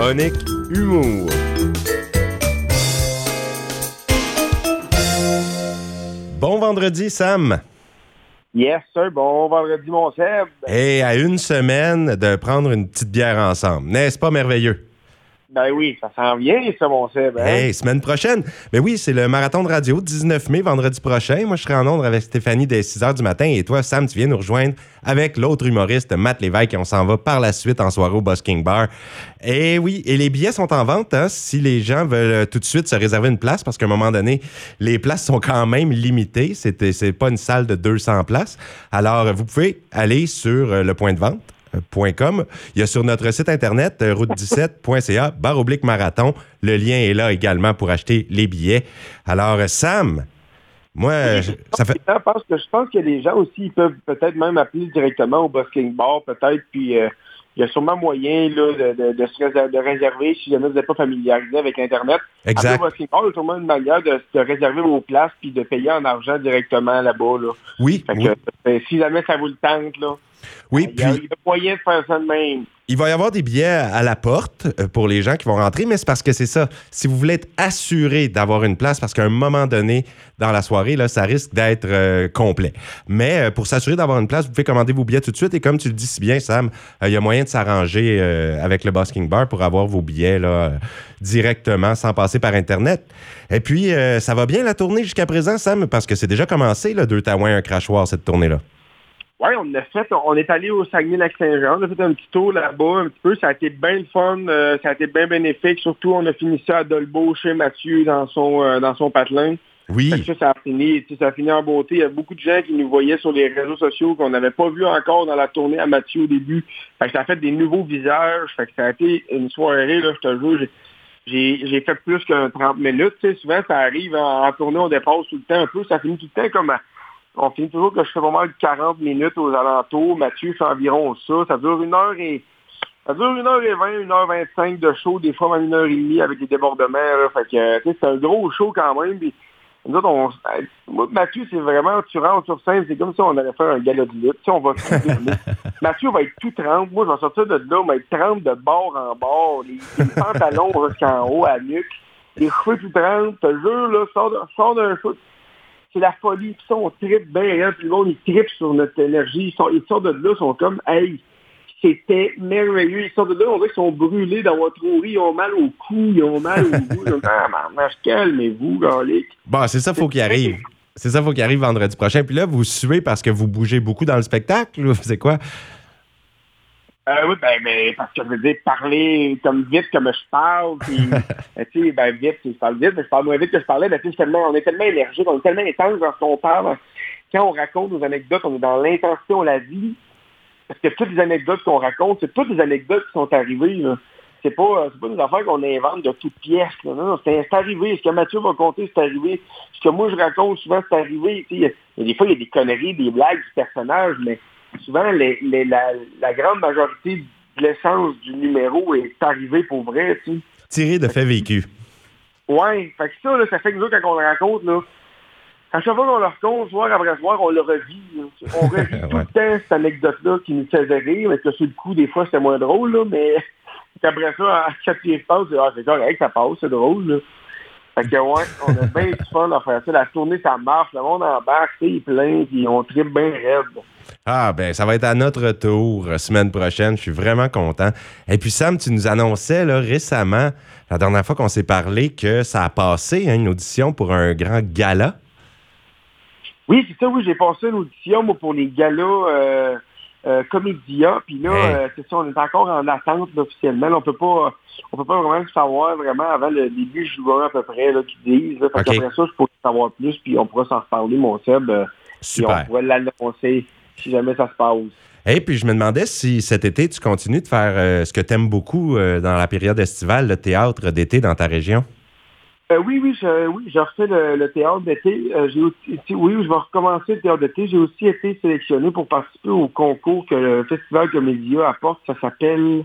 chronique humour. Bon vendredi, Sam. Yes, sir. Bon vendredi, mon Seb. Et à une semaine de prendre une petite bière ensemble. N'est-ce pas merveilleux? Ben oui, ça s'en vient, ça, mon Seb. Hein? Hey, semaine prochaine. Mais oui, c'est le marathon de radio, 19 mai, vendredi prochain. Moi, je serai en Londres avec Stéphanie dès 6 h du matin. Et toi, Sam, tu viens nous rejoindre avec l'autre humoriste, Matt Lévesque. Et on s'en va par la suite en soirée au Busking Bar. Et oui, et les billets sont en vente hein, si les gens veulent euh, tout de suite se réserver une place, parce qu'à un moment donné, les places sont quand même limitées. C'est pas une salle de 200 places. Alors, vous pouvez aller sur euh, le point de vente il y a sur notre site internet euh, route17.ca barre oblique marathon. Le lien est là également pour acheter les billets. Alors, euh, Sam, moi, ça fait. Je pense que je pense que les gens aussi ils peuvent peut-être même appeler directement au busking bar, peut-être, puis euh, il y a sûrement moyen là, de, de, se de réserver si jamais vous n'êtes pas familiarisé avec Internet. Exact. Il y a sûrement une manière de, réserver vos places puis de payer en argent directement là-bas. Là. Oui. si jamais ça vous le tente, là. Oui, puis. Il y a moyen de faire ça de même. Il va y avoir des billets à la porte euh, pour les gens qui vont rentrer, mais c'est parce que c'est ça. Si vous voulez être assuré d'avoir une place, parce qu'à un moment donné dans la soirée, là, ça risque d'être euh, complet. Mais euh, pour s'assurer d'avoir une place, vous pouvez commander vos billets tout de suite. Et comme tu le dis si bien, Sam, il y a moyen de s'arranger avec le Busking Bar pour avoir vos billets là, directement sans passer par Internet. Et puis, ça va bien la tournée jusqu'à présent, Sam, parce que c'est déjà commencé, là, deux taouins, un crachoir, cette tournée-là. Oui, on a fait, on est allé au Saguenay-Lac-Saint-Jean, on a fait un petit tour là-bas un petit peu, ça a été bien le fun, euh, ça a été bien bénéfique, surtout on a fini ça à Dolbeau chez Mathieu dans son euh, dans son patelin. Oui. Ça, ça, a fini, ça a fini en beauté. Il y a beaucoup de gens qui nous voyaient sur les réseaux sociaux qu'on n'avait pas vu encore dans la tournée à Mathieu au début. Fait que ça a fait des nouveaux visages. Fait que ça a été une soirée, là, je te jure, j'ai fait plus qu'un 30 minutes. Souvent, ça arrive en, tournée, on dépasse tout le temps un peu. Ça finit tout le temps comme à on finit toujours que je fais vraiment 40 minutes aux alentours. Mathieu fait environ ça. Ça dure une heure et ça dure une heure et vingt, une heure vingt-cinq de show, des fois même une heure et demie avec des débordements. Fait que c'est un gros show quand même. nous autres, on, moi, Mathieu, c'est vraiment, tu rentres sur scène, c'est comme si on allait faire un galop de lutte. On va Mathieu va être tout trempe. Moi, je vais sortir de là, on va être trempe de bord en bord, les, pantalons jusqu'en haut à nuque, les cheveux tout trempes. Je te jure, là, sors d'un show c'est la folie. Puis ça, on tripe bien, hein, puis le monde, ils tripe sur notre énergie. Ils, sont, ils sortent de là, ils sont comme, hey, c'était merveilleux. Ils sortent de là, on dirait qu'ils sont brûlés d'avoir trop ri. Ils ont mal au cou, ils ont mal au bout. Ah, calmez-vous, garlic. Bon, c'est ça, faut qu'il arrive. C'est ça, faut qu'il arrive vendredi prochain. Puis là, vous suez parce que vous bougez beaucoup dans le spectacle. C'est quoi? Euh, oui, ben, mais parce que je veux dire, parler comme vite comme je parle, puis, euh, tu sais, ben, vite, je parle vite, mais je parle moins vite que je parlais, ben, tu sais, on est tellement énergique, on est tellement intense dans ce qu'on parle. Quand on raconte nos anecdotes, on est dans l'intensité, on la vit. Parce que toutes les anecdotes qu'on raconte, c'est toutes les anecdotes qui sont arrivées, C'est pas, euh, c'est pas des affaires qu'on invente de toutes pièces. Non, non, c'est arrivé. Ce que Mathieu va compter, c'est arrivé. Ce que moi, je raconte souvent, c'est arrivé. Y a, des fois, il y a des conneries, des blagues du personnage, mais souvent, la, grande majorité de l'essence du numéro est arrivée pour vrai, tu sais. Tiré de fait vécu. Ouais, fait que ça, ça fait que nous, quand on le raconte, là, à chaque fois qu'on le raconte, soir après soir, on le revit. On revit tout le temps cette anecdote-là qui nous faisait rire, mais que sur le coup, des fois, c'était moins drôle, là, mais après ça, à chaque pied passe, c'est ah, correct, ça passe, c'est drôle. Là. Fait que ouais, on a bien du fun à faire ça. La tournée, ça marche, le monde embarque, c'est plein, puis on tripe bien raide. Ah, ben, ça va être à notre tour euh, semaine prochaine. Je suis vraiment content. Et puis, Sam, tu nous annonçais là, récemment, la dernière fois qu'on s'est parlé, que ça a passé hein, une audition pour un grand gala. Oui, c'est ça, oui, j'ai passé une audition moi, pour les galas euh, euh Comédia. Puis là, euh, c'est ça, on est encore en attente officiellement. On peut pas on peut pas vraiment savoir vraiment avant le début juin à peu près là, qu'ils disent. Après ça, je pourrais savoir plus, puis on pourra s'en reparler, mon Seb. Super. Puis on pourrait l'annoncer si jamais ça se passe. Et puis je me demandais si cet été, tu continues de faire euh, ce que tu aimes beaucoup euh, dans la période estivale, le théâtre d'été dans ta région? Euh, oui, oui, je, oui, j'ai refait le, théâtre d'été. oui, je vais recommencer le théâtre d'été. J'ai aussi été sélectionné pour participer au concours que le Festival Comédia apporte. Ça s'appelle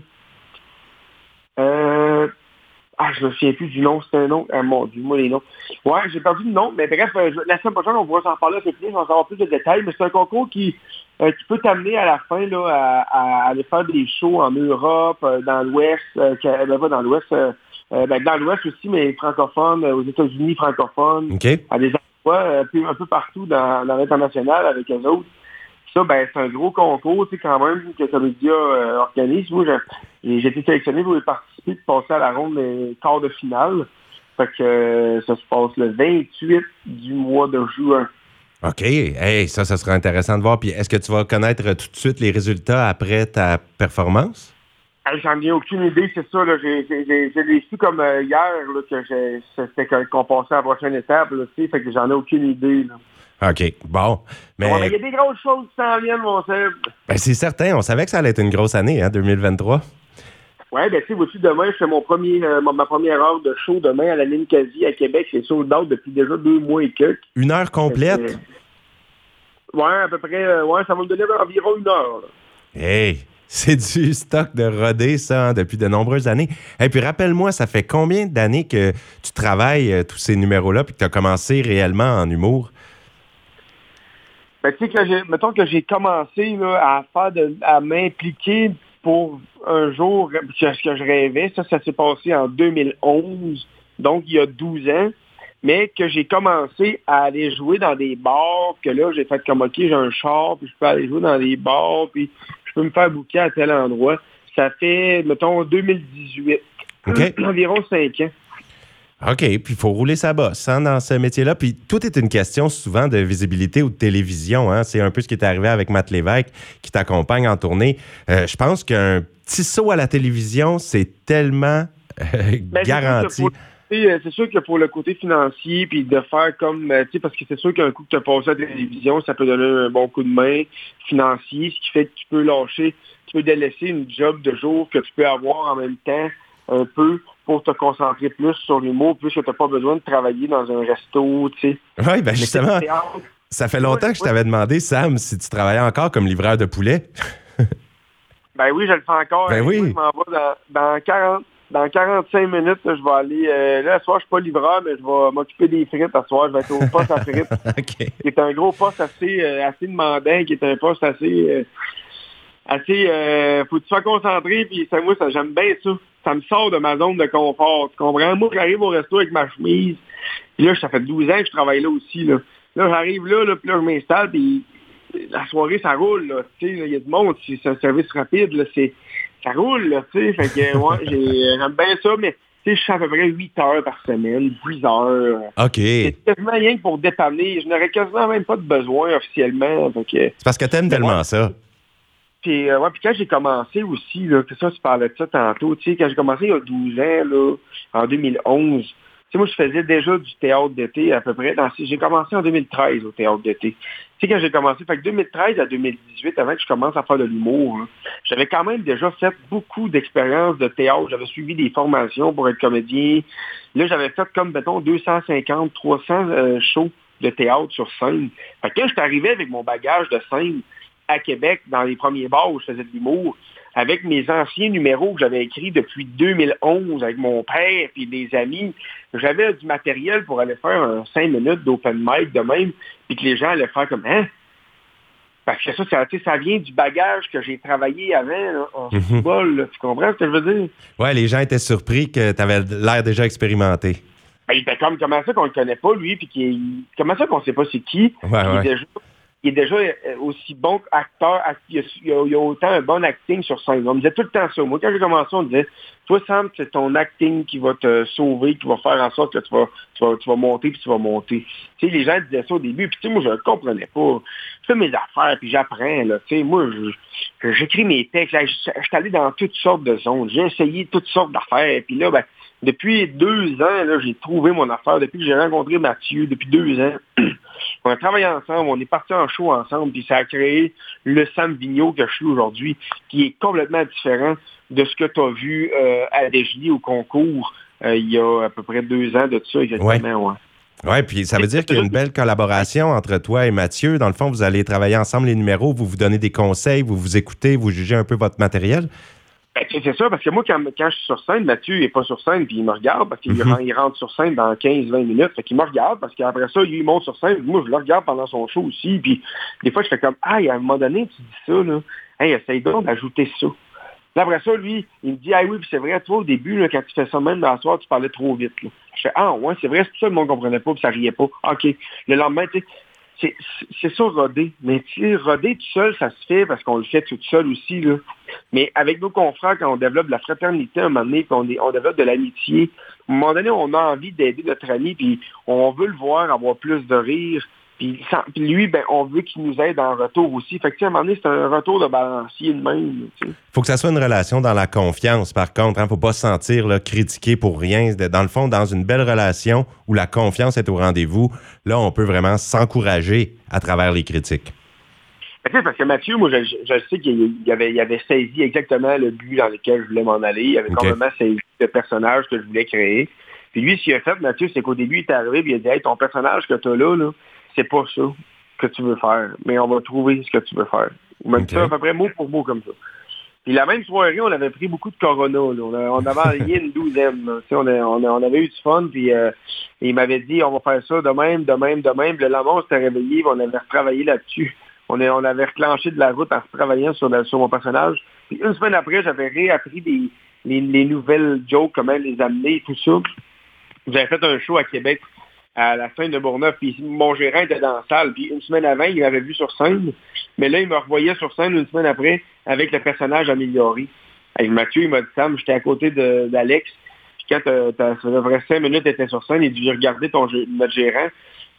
Ah, je me souviens plus du nom, c'était un nom. Ah, mon Dieu, moi, les noms. Ouais, j'ai perdu le nom, mais bref, euh, la semaine prochaine, on pourra s'en parler un peu plus, on va savoir plus de détails, mais c'est un concours qui, euh, peut t'amener à la fin là, à, aller faire des shows en Europe, euh, dans l'Ouest, pas dans l'Ouest, ben, dans l'Ouest aussi, mais francophone, aux États-Unis francophones, à des endroits un peu partout dans, dans l'international avec eux autres ça, ben, c'est un gros concours, tu sais, quand même, que Comédia euh, organise. Moi, j'ai été sélectionné pour y participer et passer à la ronde des quarts de finale. Fait que euh, ça se passe le 28 du mois de juin. OK. Hey, ça, ça sera intéressant de voir. Puis est-ce que tu vas connaître tout de suite les résultats après ta performance? J'en ai aucune idée, c'est ça. J'ai l'ai su comme euh, hier là, que c'était qu'on passait à la prochaine étape. Là, fait que j'en ai aucune idée. Là. OK, bon. Mais il y a des grosses choses qui s'en viennent, mon Seb. Ben, c'est certain. On savait que ça allait être une grosse année, hein, 2023. Oui, ben tu sais, demain, je fais mon premier, euh, ma première heure de show demain à la ligne quasi à Québec. C'est sold out depuis déjà deux mois et quelques. Une heure complète? Oui, à peu près. Euh, ouais, ça va me donner environ une heure. Hey! C'est du stock de rodé, ça, hein, depuis de nombreuses années. Et puis, rappelle-moi, ça fait combien d'années que tu travailles euh, tous ces numéros-là puis que tu as commencé réellement en humour? Ben, tu sais, que mettons que j'ai commencé à faire à m'impliquer pour un jour, ce que je rêvais, ça, ça s'est passé en 2011, donc il y a 12 ans, mais que j'ai commencé à aller jouer dans des bars, que là, j'ai fait comme, OK, j'ai un char, puis je peux aller jouer dans des bars, puis peux me faire bouquer à tel endroit. Ça fait, mettons, 2018, environ 5 ans. OK, puis il faut rouler sa bosse hein, dans ce métier-là. Puis tout est une question souvent de visibilité ou de télévision. Hein. C'est un peu ce qui est arrivé avec Matt Lévesque qui t'accompagne en tournée. Euh, je pense qu'un petit saut à la télévision, c'est tellement euh, ben, garanti. Euh, c'est sûr que pour le côté financier, puis de faire comme, tu sais, parce que c'est sûr qu'un coup que tu as passé à la télévision, ça peut donner un bon coup de main financier, ce qui fait que tu peux lâcher, tu peux délaisser une job de jour que tu peux avoir en même temps un peu pour te concentrer plus sur l'humour, plus que tu n'as pas besoin de travailler dans un resto, tu sais. Oui, ben justement, ça fait longtemps que je t'avais demandé, Sam, si tu travaillais encore comme livreur de poulet. ben oui, je le fais encore. Ben oui. je m'en vais dans, 40, dans 45 minutes, je vais aller. Euh, là, ce soir, je suis pas livreur, mais je vais m'occuper des frites. Ce soir, je vais être au poste à frites. okay. Qui est un gros poste assez, euh, assez demandant, qui est un poste assez. Euh, assez. faut que tu sois concentré, puis moi, ça, j'aime bien ça ça me sort de ma zone de confort. Tu comprends? Moi, j'arrive au resto avec ma chemise. Puis là, ça fait 12 ans que je travaille là aussi. Là, là j'arrive là, là, puis là, je m'installe, puis la soirée, ça roule. Là, il y a du monde, c'est un service rapide. Là, ça roule, là, tu sais. Fait que, ouais, j'aime bien ça, mais je fais à peu près 8 heures par semaine, 10 heures. OK. C'est quasiment rien que pour dépanner. Je n'aurais quasiment même pas de besoin officiellement. C'est parce que t'aimes tellement ça. Puis, euh, ouais, puis quand j'ai commencé aussi, là, que ça, tu parlais de ça tantôt, tu sais, quand j'ai commencé il y a 12 ans, là, en 2011, tu sais, moi, je faisais déjà du théâtre d'été à peu près. J'ai commencé en 2013 au théâtre d'été. Sais, quand j'ai commencé, fait que 2013 à 2018, avant que je commence à faire de l'humour, j'avais quand même déjà fait beaucoup d'expériences de théâtre. J'avais suivi des formations pour être comédien. Là, j'avais fait comme, mettons, 250, 300 euh, shows de théâtre sur scène. Fait que quand je suis arrivé avec mon bagage de scène, à Québec, dans les premiers bars où je faisais de l'humour, avec mes anciens numéros que j'avais écrits depuis 2011 avec mon père et des amis, j'avais du matériel pour aller faire un 5 minutes d'open mic de même, puis que les gens allaient faire comme Hein? Parce que ça, ça, ça vient du bagage que j'ai travaillé avant en mhm. football. Tu comprends ce que je veux dire? Ouais, les gens étaient surpris que tu avais l'air déjà expérimenté. Ben, il était comme comment ça qu'on le connaît pas, lui, puis comment ça qu'on sait pas c'est qui? Ouais, il est déjà euh, aussi bon acteur, il y, a, autant un bon acting sur scène. On me disait tout le temps ça. Moi, quand j'ai commencé, on me disait, toi, Sam, c'est ton acting qui va te sauver, qui va faire en sorte que tu vas, tu vas, monter, puis tu vas monter. Tu sais, les gens disaient ça au début, puis tu moi, je ne comprenais pas. Je fais mes affaires, puis j'apprends. Tu sais, moi, j'écris mes textes. Je suis allé dans toutes sortes de zones. J'ai essayé toutes sortes d'affaires, puis là, ben, depuis deux ans, j'ai trouvé mon affaire. Depuis que j'ai rencontré Mathieu, depuis deux ans, on a travaillé ensemble, on est parti en show ensemble, puis ça a créé le Sam Vigneault que je suis aujourd'hui, qui est complètement différent de ce que tu as vu euh, à Desjolies au concours euh, il y a à peu près deux ans de ça, exactement. Ouais. Oui, puis ça veut dire qu'il y a une belle collaboration entre toi et Mathieu. Dans le fond, vous allez travailler ensemble les numéros, vous vous donnez des conseils, vous vous écoutez, vous jugez un peu votre matériel. Ben, c'est ça, parce que moi, quand, quand, je suis sur scène, Mathieu n'est pas sur scène, puis il me regarde, parce qu'il mm-hmm. rentre sur scène dans 15-20 minutes. Fait qu'il me regarde, parce qu'après ça, il monte sur scène, moi, je le regarde pendant son show aussi. Puis des fois, je fais comme, ah, à un moment donné, tu dis ça, là. Hey, essaye donc d'ajouter ça. après ça, lui, il me dit, ah oui, puis c'est vrai, toi, au début, là, quand tu fais ça même dans la soirée, tu parlais trop vite. Là. Je fais, ah ouais, c'est vrai, c'est ça, le monde comprenait pas, puis ça riait pas. OK. Le lendemain, tu sais, c'est ça, roder. Mais roder tout seul, ça se fait parce qu'on le fait tout seul aussi. Là. Mais avec nos confrères, quand on développe de la fraternité à un moment donné, puis on, on développe de l'amitié, à un moment donné, on a envie d'aider notre ami, puis on veut le voir avoir plus de rire, puis, lui, ben, on veut qu'il nous aide en retour aussi. Fait que, à un moment donné, c'est un retour de balancier de même. Il faut que ça soit une relation dans la confiance, par contre. Il hein. ne faut pas se sentir là, critiqué pour rien. Dans le fond, dans une belle relation où la confiance est au rendez-vous, là, on peut vraiment s'encourager à travers les critiques. Ben, parce que Mathieu, moi, je, sais qu'il avait, il avait saisi exactement le but dans lequel je voulais m'en aller. Il avait complètement saisi le personnage que je voulais créer. Puis lui, ce qu'il a fait, Mathieu, c'est qu'au début, il est arrivé et il a dit Hey, ton personnage que tu as là, là c'est pas ça que tu veux faire, mais on va trouver ce que tu veux faire. Même ça, à peu près mot pour mot comme ça. Puis la même soirée, on avait pris beaucoup de Corona. On, avait envoyé une douzaine. On, on, avait eu du fun. Puis euh, il m'avait dit, on va faire ça de même, de même, de même. Le lendemain, on s'était réveillé. On avait retravaillé là-dessus. On, on avait reclenché de la route en retravaillant sur, sur mon personnage. Puis une semaine après, j'avais réappris des, les, nouvelles jokes, comment les amener, tout ça. J'avais fait un show à Québec à la fin de Bourneuf. Puis mon gérant était dans la salle. Puis une semaine avant, il m'avait vu sur scène. Mais là, il me revoyait sur scène une semaine après avec le personnage amélioré. Avec Mathieu, il m'a dit Sam, j'étais à côté d'Alex. Puis quand ça faisait cinq minutes, tu étais sur scène, il dit J'ai regardé ton, notre gérant.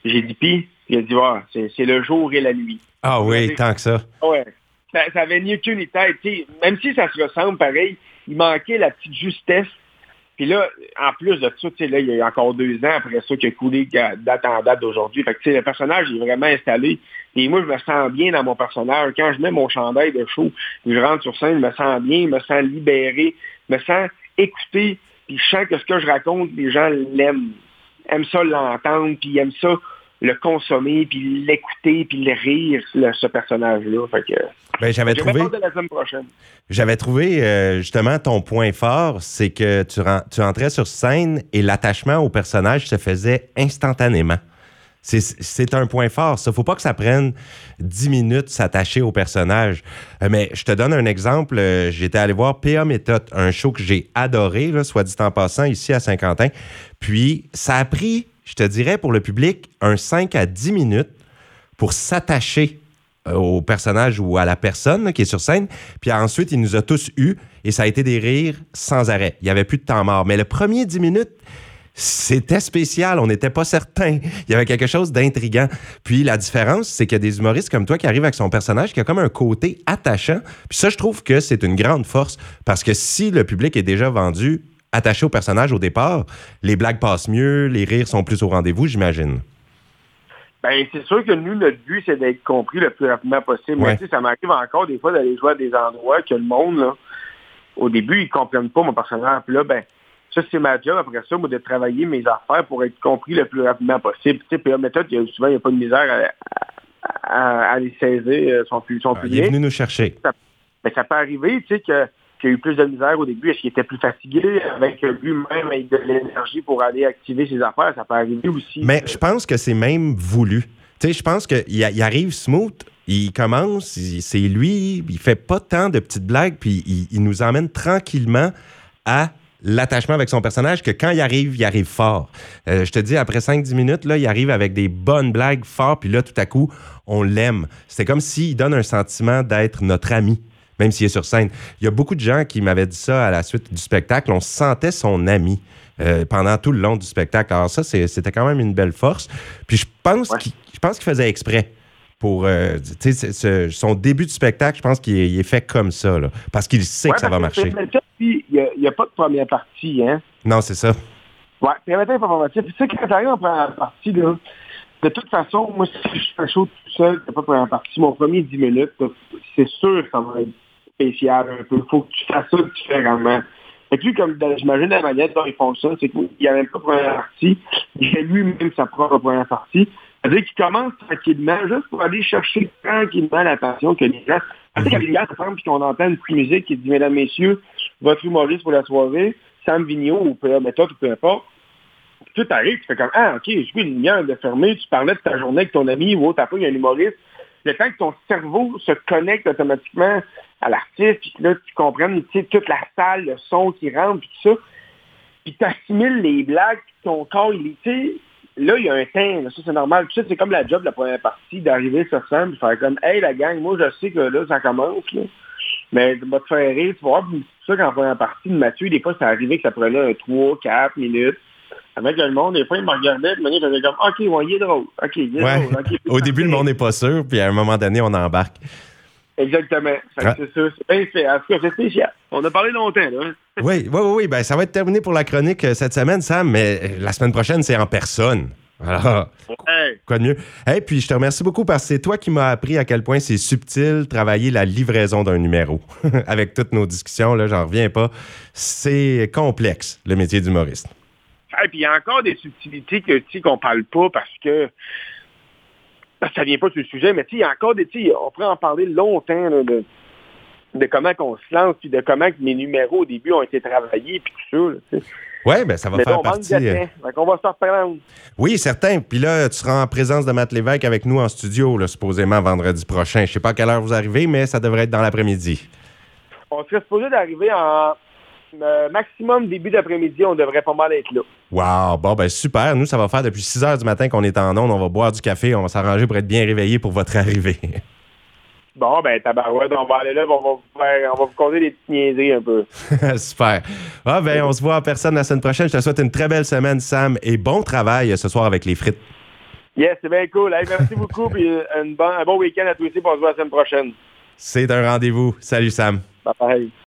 J'ai dit Puis, il a dit ah, c'est le jour et la nuit. Ah oui, tant que ça. Ouais. Ça, ça avait ni queue ni tête. même si ça se ressemble pareil, il manquait la petite justesse puis là, en plus de ça, là, il y a encore deux ans après ça qui a coulé date en date d'aujourd'hui. Fait que le personnage est vraiment installé. Et moi, je me sens bien dans mon personnage. Quand je mets mon chandail de show, je rentre sur scène, je me sens bien, je me sens libéré, je me sens écouté. Puis je sens que ce que je raconte, les gens l'aiment. Aiment ça l'entendre, puis aiment ça le consommer, puis l'écouter, puis le rire, ce personnage-là. Fait que, ben, j'avais trouvé. J'avais trouvé euh, justement ton point fort, c'est que tu, tu entrais sur scène et l'attachement au personnage se faisait instantanément. C'est un point fort. Ça, faut pas que ça prenne dix minutes s'attacher au personnage. Euh, mais je te donne un exemple. Euh, j'étais allé voir PA Méthode, un show que j'ai adoré, là, soit dit en passant, ici à Saint-Quentin. Puis, ça a pris je te dirais pour le public, un 5 à 10 minutes pour s'attacher euh, au personnage ou à la personne qui est sur scène. Puis ensuite, il nous a tous eus et ça a été des rires sans arrêt. Il n'y avait plus de temps mort. Mais le premier 10 minutes, c'était spécial, on n'était pas certain. Il y avait quelque chose d'intriguant. Puis la différence, c'est qu'il y a des humoristes comme toi qui arrivent avec son personnage qui a comme un côté attachant. Puis ça, je trouve que c'est une grande force parce que si le public est déjà vendu, attaché au personnage au départ, les blagues passent mieux, les rires sont plus au rendez-vous, j'imagine. Ben, c'est sûr que nous, notre but, c'est d'être compris le plus rapidement possible. Mais ça m'arrive encore des fois d'aller jouer à des endroits que le monde, là, au début, ils ne comprennent pas mon personnage. Puis là, ben, ça, c'est ma job après ça, moi, de travailler mes affaires pour être compris le plus rapidement possible. Tu sais, puis méthode, souvent, il n'y a pas de misère à, les saisir, son plus, son Il est venu nous chercher. Ça, ben, ça peut arriver, tu sais, que qui a eu plus de misère au début, est-ce qu'il était plus fatigué avec lui-même avec de l'énergie pour aller activer ses affaires? Ça peut arriver aussi. Mais je pense que c'est même voulu. Tu sais, je pense qu'il il arrive smooth, il commence, c'est lui, il fait pas tant de petites blagues, puis il, nous emmène tranquillement à l'attachement avec son personnage que quand il arrive, il arrive fort. Euh, je te dis, après 5-10 minutes, là, il arrive avec des bonnes blagues fortes, puis là, tout à coup, on l'aime. C'est comme s'il donne un sentiment d'être notre ami même s'il est sur scène. Il y a beaucoup de gens qui m'avaient dit ça à la suite du spectacle. On sentait son ami. Euh, pendant tout le long du spectacle. Alors ça, c'était quand même une belle force. Puis je pense qu'il faisait exprès pour euh, son début de spectacle, je pense qu'il est, fait comme ça, parce qu'il sait que ça va marcher. Il n'y a, pas de première partie, hein? Non, c'est ça. Oui, première partie. Puis tu sais, quand tu arrives en première partie, là, de toute façon, moi, si je fais un show tout seul, c'est pas première partie. Mon premier 10 minutes, c'est sûr que ça va être spécial un peu. Il faut que tu fasses ça différemment. Et puis, comme j'imagine la manière dont ils font ça, c'est qu'il n'y a même pas première partie. Il fait lui-même sa propre première partie. C'est-à-dire qu'il commence tranquillement, juste pour aller chercher tranquillement l'attention que les gens. Sais, quand les gars se et qu'on entend une petite musique qui dit, mesdames, messieurs, votre humoriste pour la soirée, Sam Vigneault ou peu, méthode ou peu importe. Tout arrive, tu fais comme, ah, OK, je vu une lumière de fermer, tu parlais de ta journée avec ton ami ou t'as pas, il y a un humoriste. Le temps que ton cerveau se connecte automatiquement à l'artiste, puis que là, tu comprennes toute la salle, le son qui rentre, puis tout ça, puis tu assimiles les blagues, puis ton corps, il est, là, il y a un temps, ça c'est normal. Puis ça, c'est comme la job de la première partie, d'arriver sur scène, puis faire comme, hey la gang, moi je sais que là, ça commence, là. Mais tu vas te faire rire, tu vas voir, ça qu'en première partie de Mathieu, des fois, ça arrivait que ça prenait un 3, 4 minutes. Avec le monde, des fois, il me regardait, puis il faisait comme, OK, ouais, il est drôle. OK, il est drôle. Au début, le monde n'est pas sûr, puis à un moment donné, on embarque. Exactement. Ah. C'est ça. C'est bien fait. En tout cas, c'est spécial. On a parlé longtemps, là. oui, oui, oui. Ben, ça va être terminé pour la chronique euh, cette semaine, Sam, mais euh, la semaine prochaine, c'est en personne. Alors, quoi de mieux? Et puis, je te remercie beaucoup parce que c'est toi qui m'as appris à quel point c'est subtil travailler la livraison d'un numéro. Avec toutes nos discussions, là, j'en reviens pas. C'est complexe, le métier d'humoriste. Et puis, il y a encore des subtilités que, tu qu'on parle pas parce que ça vient pas sur le sujet, mais il y a encore des, on pourrait en parler longtemps de, de comment on se lance, puis de comment mes numéros au début ont été travaillés, puis tout ça. Oui, ben ça va faire partie. Euh, on va se reprendre. Oui, certain. Puis là, tu seras en présence de Matt Lévesque avec nous en studio, là, supposément vendredi prochain. Je sais pas à quelle heure vous arrivez, mais ça devrait être dans l'après-midi. On serait supposé d'arriver en euh, maximum début d'après-midi, on devrait pas mal être là. Wow, bon ben super. Nous, ça va faire depuis 6 heures du matin qu'on est en onde. On va boire du café, on va s'arranger pour être bien réveillé pour votre arrivée. Bon, ben, tabarouette, on va aller là, on va vous, faire, on va vous des petites niaiseries un peu. Super. Ah, ben, on se voit en personne la semaine prochaine. Je te souhaite une très belle semaine, Sam, et bon travail ce soir avec les frites. Yes, c'est bien cool. merci beaucoup, puis un bon, un bon week-end à tous ici, on se voit la semaine prochaine. C'est un rendez-vous. Salut, Sam. Bye bye.